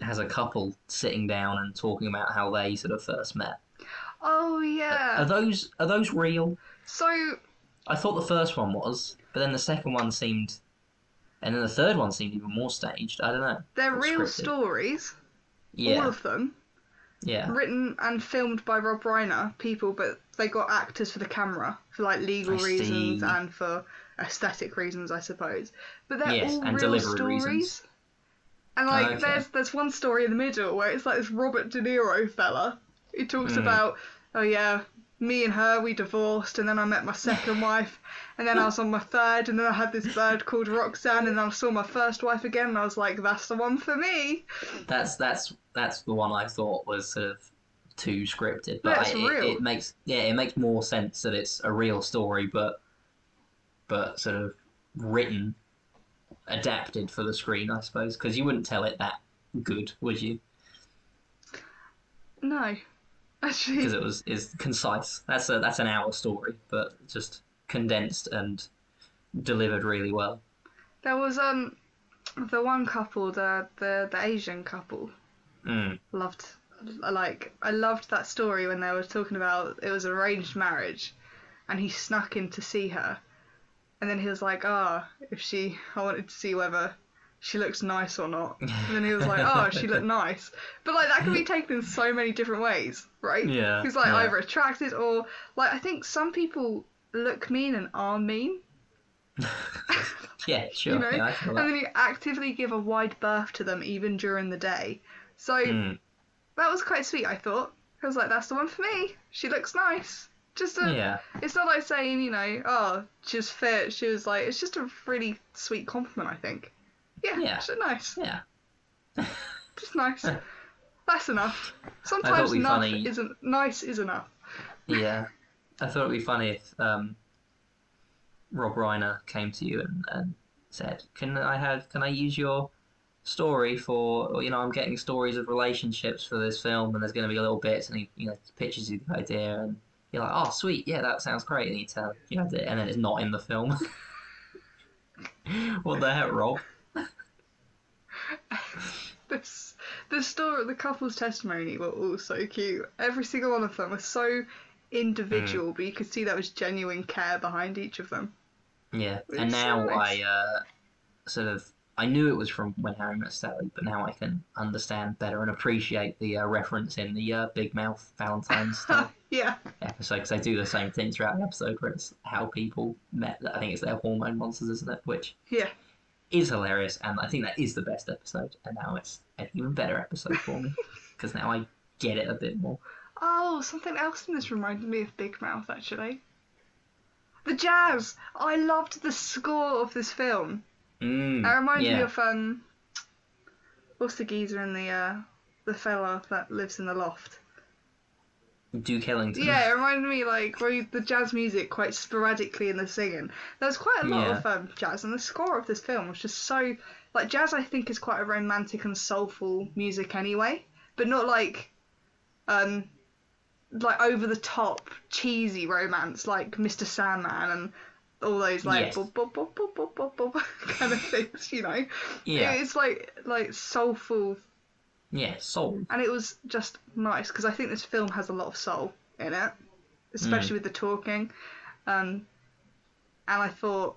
has a couple sitting down and talking about how they sort of first met. Oh yeah. Are those are those real? So I thought the first one was, but then the second one seemed, and then the third one seemed even more staged. I don't know. they're real scripted. stories, Yeah, all of them, yeah, written and filmed by Rob Reiner people, but they got actors for the camera for like legal I reasons see. and for aesthetic reasons, I suppose. But they're Yes, all and real delivery stories. reasons. And like, Okay. there's there's one story in the middle where it's like this Robert De Niro fella. He talks Hmm. about, oh yeah, me and her we divorced, and then I met my second wife, and then I was on my third, and then I had this bird called Roxanne, and then I saw my first wife again, and I was like, that's the one for me. that's that's that's the one I thought was sort of too scripted, but I, it, it makes yeah it makes more sense that it's a real story, but but sort of written, adapted for the screen, I suppose, because you wouldn't tell it that good, would you? No, actually, Because it was is concise. That's a that's an hour story, but just condensed and delivered really well. there was um the one couple, the the the Asian couple, Mm. loved like I loved that story when they were talking about it was arranged marriage and he snuck in to see her and then he was like ah if she I wanted to see whether she looks nice or not and then he was like oh she looked nice but like that can be taken in so many different ways right Yeah, he's like yeah. either attracted or like I think some people look mean and are mean Yeah, sure. you know yeah, and then you actively give a wide berth to them even during the day so Mm. that was quite sweet, I thought. I was like, that's the one for me. She looks nice. Just a, Yeah, it's not like saying, you know, oh, she's fit. She was like, it's just a really sweet compliment, I think. Yeah, Yeah. she's nice. yeah. Just nice. That's enough. Sometimes enough funny- isn't nice is enough. Yeah, I thought it'd be funny if um, Rob Reiner came to you and, and said, "Can I have? Can I use your story for? You know, I'm getting stories of relationships for this film, and there's going to be a little bits, and he, you know, pitches you the idea, and you're like, oh, sweet, yeah, that sounds great, and you tell, you know, and then it's not in the film. what the heck, Rob? This the story, the couple's testimony were all so cute. Every single one of them was so individual, Hmm. but you could see there was genuine care behind each of them. Yeah, and so now nice. I uh, sort of I knew it was from When Harry Met Sally, but now I can understand better and appreciate the uh, reference in the uh, Big Mouth Valentine's Day yeah. episode because they do the same thing throughout the episode where it's how people met. I think it's their hormone monsters, isn't it? Which Yeah. Is hilarious, and I think that is the best episode. And now it's an even better episode for me because now I get it a bit more. Oh, something else in this reminded me of Big Mouth actually. The jazz. I loved the score of this film. Mm, It reminded yeah. me of um, what's the geezer in the uh, the fella that lives in the loft. Duke Ellington. Yeah, it reminded me like where the jazz music quite sporadically in the singing. There's quite a lot Yeah. of um, jazz, and the score of this film was just so like jazz. I think is quite a romantic and soulful music anyway, but not like um like over the top cheesy romance like Mr. Sandman and all those like Yes. bop, bop, bop kind of things, you know. yeah, It's like like soulful yeah, soul. and it was just nice because I think this film has a lot of soul in it, especially with the talking. Um, and I thought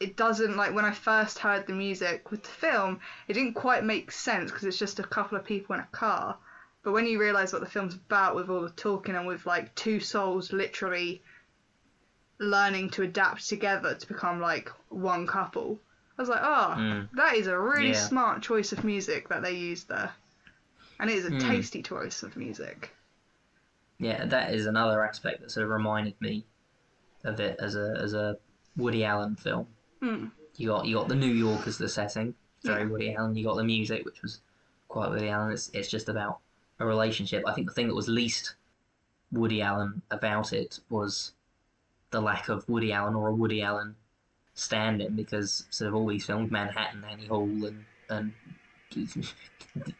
it doesn't like when I first heard the music with the film, it didn't quite make sense because it's just a couple of people in a car. But when you realise what the film's about with all the talking and with like two souls literally learning to adapt together to become like one couple, I was like, oh, Mm. that is a really Yeah. smart choice of music that they used there. And it is a Mm. tasty choice of music. Yeah, that is another aspect that sort of reminded me of it as a as a Woody Allen film. Hmm. You got you got the New York as the setting, very Yeah. Woody Allen. You got the music, which was quite Woody Allen. It's it's just about a relationship. I think the thing that was least Woody Allen about it was the lack of Woody Allen or a Woody Allen stand-in because sort of all these films, Manhattan, Annie Hall, and and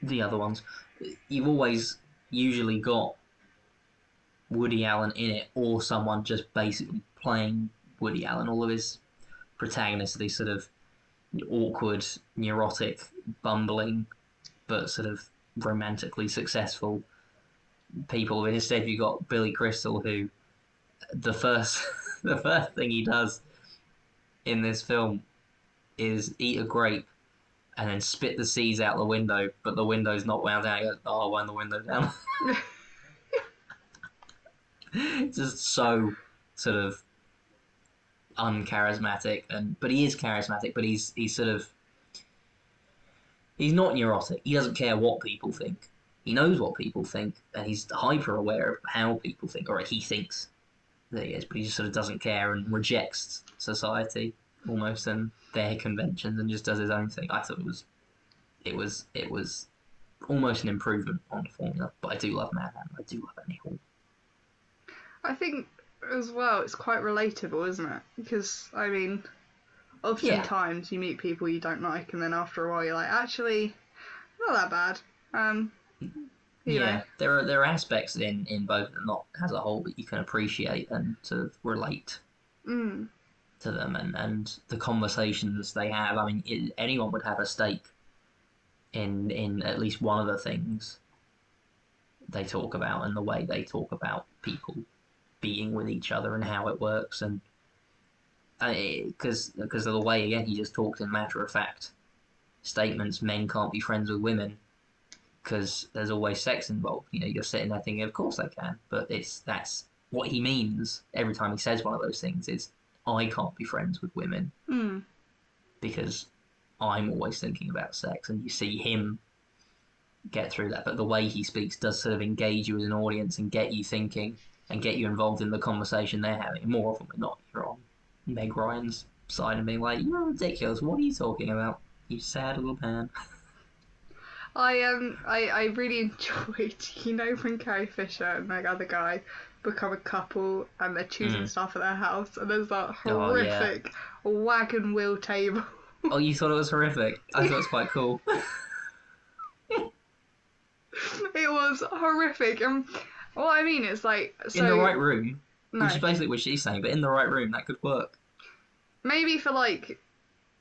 the other ones, you've always usually got Woody Allen in it or someone just basically playing Woody Allen. All of his protagonists, these sort of awkward, neurotic, bumbling, but sort of romantically successful people. Instead, you've got Billy Crystal, who the first the first thing he does in this film is eat a grape and then spit the seeds out the window, but the window's not wound down. He goes, "Oh, I wound the window down." It's just so sort of uncharismatic, and but he is charismatic. But he's he's sort of he's not neurotic. He doesn't care what people think. He knows what people think, and he's hyper aware of how people think, or he thinks that he is. But he just sort of doesn't care and rejects society almost and their conventions and just does his own thing. I thought it was, it was, it was almost an improvement on the formula. But I do love Madman. I do love Annie Hall. I think as well, it's quite relatable, isn't it? Because I mean, oftentimes you meet people you don't like, and then after a while you're like, actually, not that bad. Um, yeah, know. there are there are aspects in in both not as a whole, that you can appreciate and sort of relate Mm, to them, and and the conversations they have. I mean, it, anyone would have a stake in in at least one of the things they talk about and the way they talk about people being with each other and how it works and uh, because because of the way again he just talks in matter of fact statements men can't be friends with women because there's always sex involved you know you're sitting there thinking of course they can but it's that's what he means every time he says one of those things is i can't be friends with women mm, because i'm always thinking about sex and you see him get through that. But the way he speaks does sort of engage you as an audience and get you thinking and get you involved in the conversation they're having. More often than not you're on meg ryan's side and being like you're ridiculous. What are you talking about? You sad little man. I um, I, I really enjoyed, you know, when Carrie Fisher and that other guy become a couple and they're choosing Mm. stuff at their house, and there's that Oh, yeah. horrific wagon wheel table. oh you thought it was horrific i thought it was quite cool it was horrific, and what I mean is like, so in the right room no, which is basically what she's saying but in the right room that could work maybe for like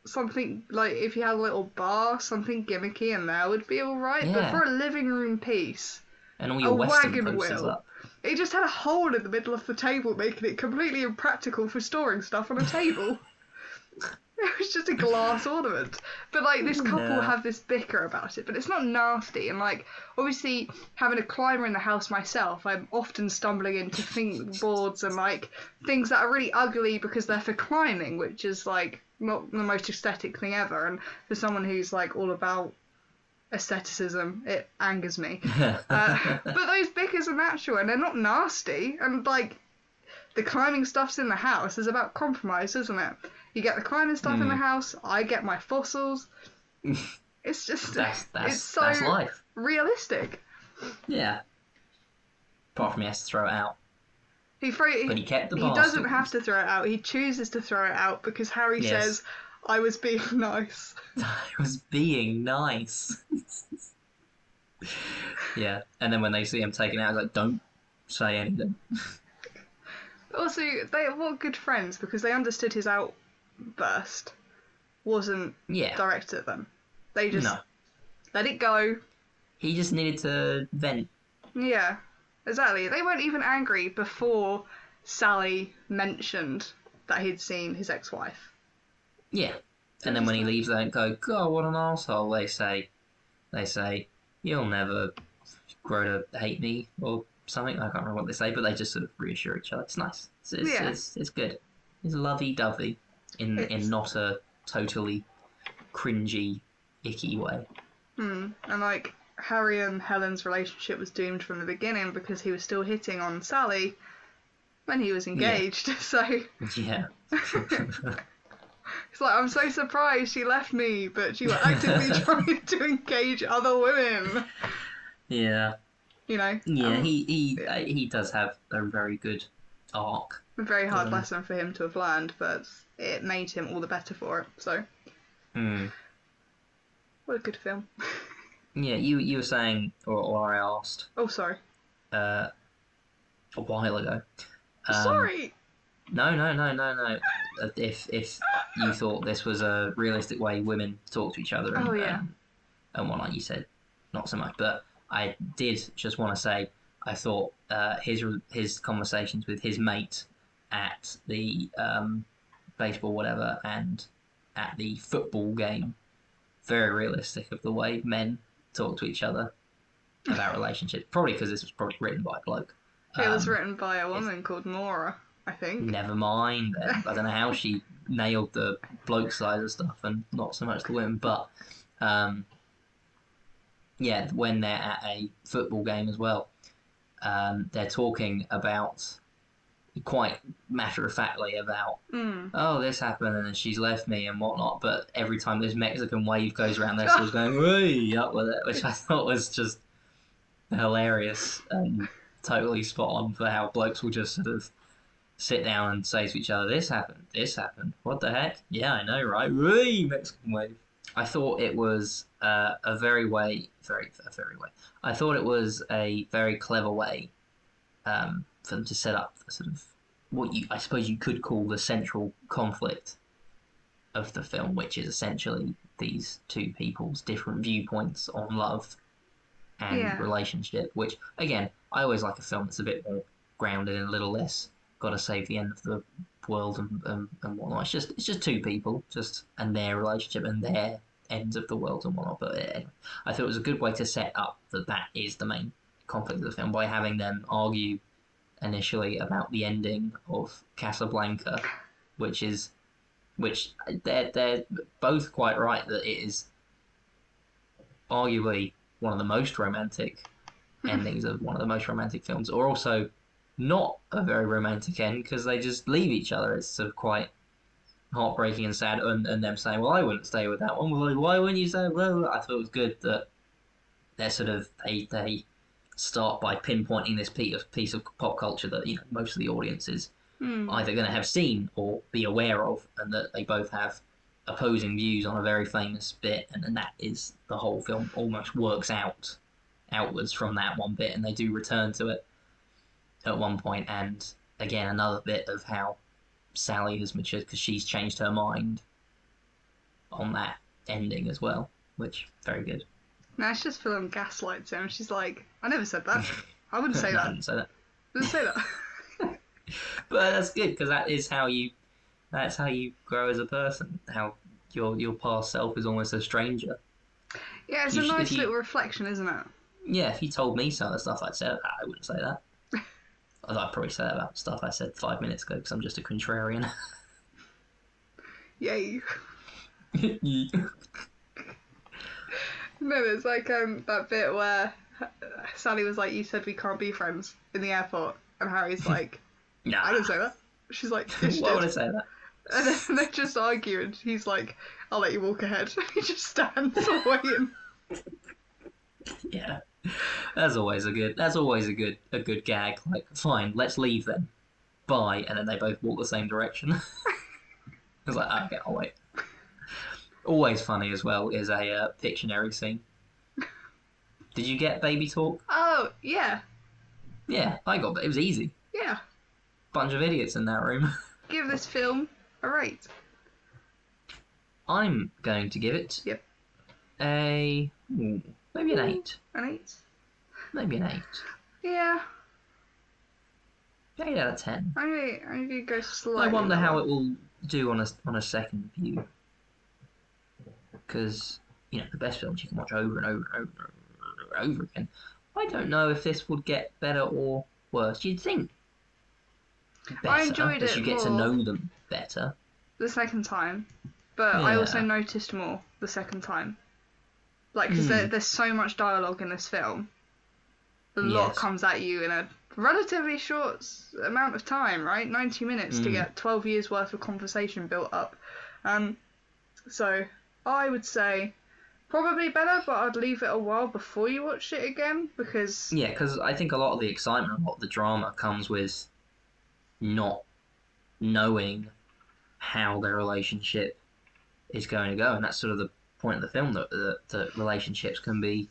something like if you had a little bar, something gimmicky in there would be all right. But for a living room piece, and all your A western wagon wheel. up it just had a hole in the middle of the table, making it completely impractical for storing stuff on a table. it was just a glass ornament. But like this couple have this bicker about it, but it's not nasty. And like obviously having a climber in the house myself, I'm often stumbling into thing boards and like things that are really ugly because they're for climbing, which is like not the most aesthetic thing ever. And for someone who's like all about aestheticism, it angers me. Uh, but those bickers are natural and they're not nasty. And like the climbing stuff's in the house is about compromise, isn't it? You get the climbing stuff in the Mm. house. I get my fossils. It's just that's that's it's so that's life realistic. yeah apart from he has to throw it out He throw, but he, kept the he doesn't have to throw it out. He chooses to throw it out because Harry Yes. says, "I was being nice." I was being nice. yeah, and then when they see him taking it out, like, don't say anything. Also, they were good friends because they understood his outburst wasn't Yeah, directed at them. They just no, let it go. he just needed to vent. Yeah, exactly. They weren't even angry before Sally mentioned that he'd seen his ex-wife. Yeah, and then when he leaves, they don't go, God, what an asshole. They say, they say, you'll never grow to hate me or something. I can't remember what they say, but they just sort of reassure each other. It's nice. It's it's, Yeah. it's, it's good. It's lovey-dovey in It's- in not a totally cringy, icky way. Hmm. And like Harry and Helen's relationship was doomed from the beginning because he was still hitting on Sally when he was engaged. So Yeah. like I'm so surprised she left me, but she was actively trying to engage other women. yeah. You know. Yeah. Um, he he uh, he does have a very good arc. a very hard Um, lesson for him to have learned, but it made him all the better for it. So Hmm. what a good film. Yeah. You you were saying, or, or I asked, Oh, sorry. uh, a while ago. Um, Sorry. No, no, no, no, no. Uh, If if you thought this was a realistic way women talk to each other, and, Oh, yeah. um, and whatnot, you said not so much. But I did just want to say I thought uh, his his conversations with his mate at the um, baseball whatever and at the football game very realistic of the way men talk to each other about relationships. Probably because this was probably written by a bloke. it was Um, written by a woman called Nora, I think. Never mind. then. I don't know how she nailed the bloke side of stuff and not so much the women, but um, yeah, when they're at a football game as well, um, they're talking about quite matter of factly about Mm. oh this happened and she's left me and whatnot, but every time this Mexican wave goes around, they're still going way up with it, which I thought was just hilarious and totally spot on for how blokes will just sort of sit down and say to each other, "This happened, this happened, what the heck? Yeah, I know, right? Way Mexican wave." I thought it was uh, a very way, very a very way. I thought it was a very clever way um, for them to set up the sort of what you I suppose you could call the central conflict of the film, which is essentially these two people's different viewpoints on love and Yeah. relationship. Which again, I always like a film that's a bit more grounded and a little less got to save the end of the world and, and, and whatnot. It's just it's just two people, just and their relationship and their ends of the world and whatnot. But anyway, I thought it was a good way to set up that that is the main conflict of the film by having them argue initially about the ending of Casablanca, which is which eh, they're they're both quite right that it is arguably one of the most romantic hmm. endings of one of the most romantic films, or also not a very romantic end because they just leave each other. It's sort of quite heartbreaking and sad, and, and them saying, "Well, I wouldn't stay with that one." Well, why wouldn't you say? Well, I thought it was good that they're sort of they they start by pinpointing this piece of piece of pop culture that you know most of the audience is Mm. either going to have seen or be aware of, and that they both have opposing views on a very famous bit, and, and that is the whole film almost works out outwards from that one bit, and they do return to it at one point, and again another bit of how Sally has matured because she's changed her mind on that ending as well, which very good. Now it's just film gaslights him. She's like, I never said that. I wouldn't say No, I that. didn't say that. I Didn't say that. but that's good because that is how you that's how you grow as a person how your your past self is almost a stranger Yeah, it's You a should- nice you- little reflection, isn't it? yeah if you told me some of the stuff i'd say i wouldn't say that i'd probably say that about stuff i said five minutes ago because i'm just a contrarian Yay. No, it's like um that bit where Sally was like, "You said we can't be friends" in the airport, and Harry's like, no "I didn't say that." She's like, yes, you why would i say that And then they just argue, and he's like, "I'll let you walk ahead." he just stands waiting. yeah that's always a good that's always a good a good gag. Like fine let's leave then. Bye. And then they both walk the same direction. It's like okay i'll wait. Always funny as well is a uh, Pictionary scene. Did you get baby talk? Oh yeah, yeah i got it It was easy. Yeah. bunch of idiots in that room. Give this film a rate. i'm going to give it Yep. a hmm, maybe an eight An eight. maybe an eight Yeah. eight out of ten gonna, I'm go slightly. I wonder how it will do on a on a second view. Because you know the best films you can watch over and over and over and over, again. I don't know if this would get better or worse. You'd think better I enjoyed as it you get to know them better. the second time, but I also noticed more the second time. Like, because Hmm. there, there's so much dialogue in this film. A lot Yes. comes at you in a relatively short amount of time, right? 90 minutes to Hmm. get 12 years worth of conversation built up. Um, so I would say probably better, but I'd leave it a while before you watch it again because Yeah, because I think a lot of the excitement, a lot of the drama comes with not knowing how their relationship is going to go, and that's sort of the point of the film that that, that relationships can be.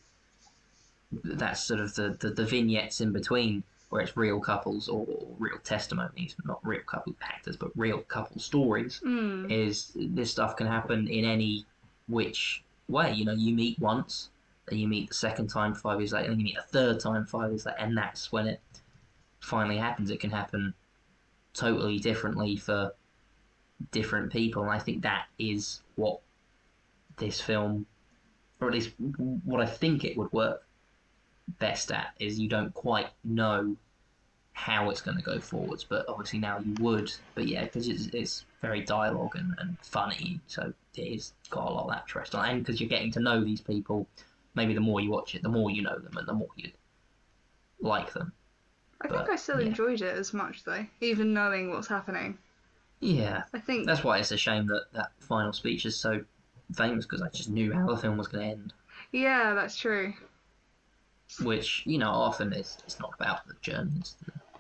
That's sort of the, the, the vignettes in between where it's real couples or real testimonies, not real couple actors, but real couple stories, Mm. is this stuff can happen in any which way. You know, you meet once, then you meet the second time five years later, then you meet a third time five years later, and that's when it finally happens. It can happen totally differently for different people, and I think that is what this film, or at least what I think it would work best at, is you don't quite know how it's going to go forwards, but obviously now you would. But yeah, because it's, it's very dialogue and, and funny, so it is got a lot of that interest on, and because you're getting to know these people, maybe the more you watch it, the more you know them, and the more you like them. I think I still yeah. enjoyed it as much though, even knowing what's happening. Yeah, I think that's why it's a shame that that final speech is so famous because I just knew how the film was going to end. yeah, that's true. Which you know often is it's not about the journey, it's,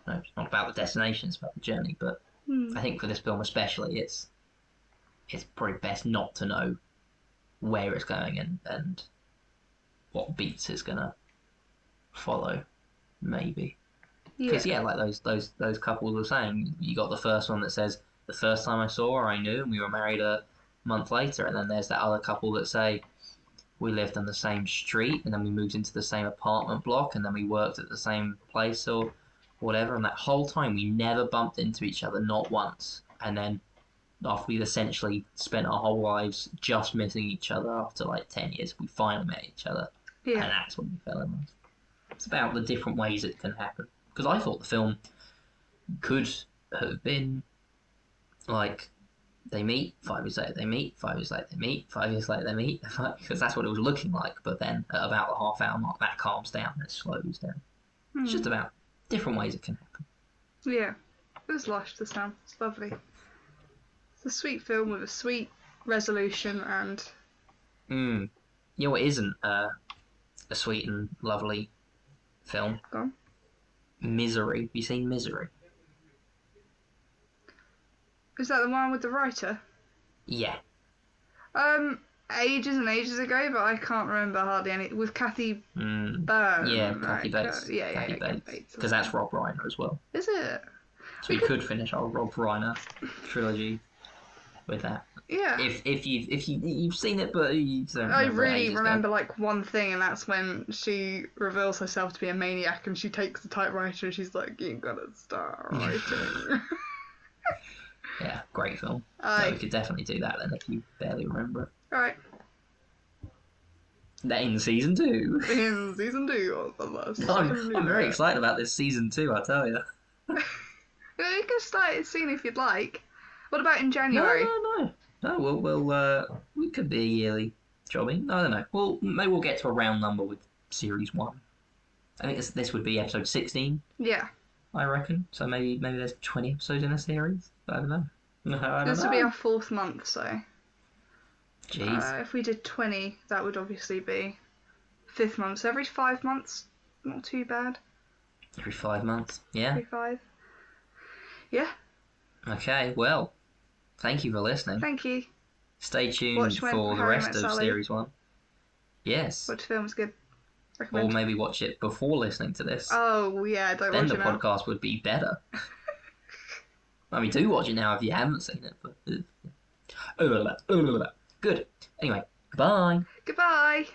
no, it's not about the destination, it's about the journey. But Hmm. I think for this film especially, it's it's probably best not to know where it's going and and what beats it's gonna follow, maybe. Yeah. Because yeah. like those those those couples were saying, you got the first one that says the first time I saw her, I knew, and we were married a month later, and then there's that other couple that say we lived on the same street, and then we moved into the same apartment block, and then we worked at the same place or whatever, and that whole time we never bumped into each other, not once, and then after we'd essentially spent our whole lives just missing each other after like 10 years we finally met each other and yeah. that's when we fell in love. It's about the different ways it can happen. Because I thought the film could have been like they meet, five years later they meet, five years later they meet, five years later they meet, because that's what it was looking like. But then at about the half hour mark, that calms down, it slows down. Hmm. It's just about different ways it can happen. Yeah. It was lush this time. It's lovely. It's a sweet film with a sweet resolution and Mm. You know what isn't uh, a sweet and lovely film? Misery. Have you seen Misery? Is that the one with the writer? Yeah. Um, ages and ages ago, but I can't remember hardly any. With Kathy Mm. Byrne. Yeah, right? Kathy Bates. Yeah, yeah, Kathy yeah, Bates. Because that's Rob Reiner as well. Is it? So we could finish our Rob Reiner trilogy with that. Yeah. If if you if you you've seen it, but you don't I really ages ago. remember like one thing, and that's when she reveals herself to be a maniac, and she takes the typewriter, and she's like, "You gotta start writing." Yeah, great film. So we could definitely do that then if you barely remember it. All right. That in season two. In season two of the first. I'm, I'm very excited about this season two. I tell you. You can start it soon if you'd like. What about in No, January? no, no. No, we'll, we'll uh, we could be a yearly jobbing. I don't know. Well, maybe we'll get to a round number with series one. I think this, this would be episode sixteen. Yeah. I reckon. So maybe maybe there's twenty episodes in a series. I don't know. I don't This know. would be our fourth month, so Jeez. uh, if we did 20, that would obviously be fifth month. So every five months, not too bad. Every five months. Yeah. Every five. Yeah, Okay. Well, thank you for listening. thank you. Stay tuned Watch for the rest of Sally. series one. Yes. Which film's good? Or maybe watch it before listening to this. Oh yeah, don't then watch the now. podcast would be better. I mean, do watch it now if you haven't seen it. But uh, good. Anyway, bye. Goodbye.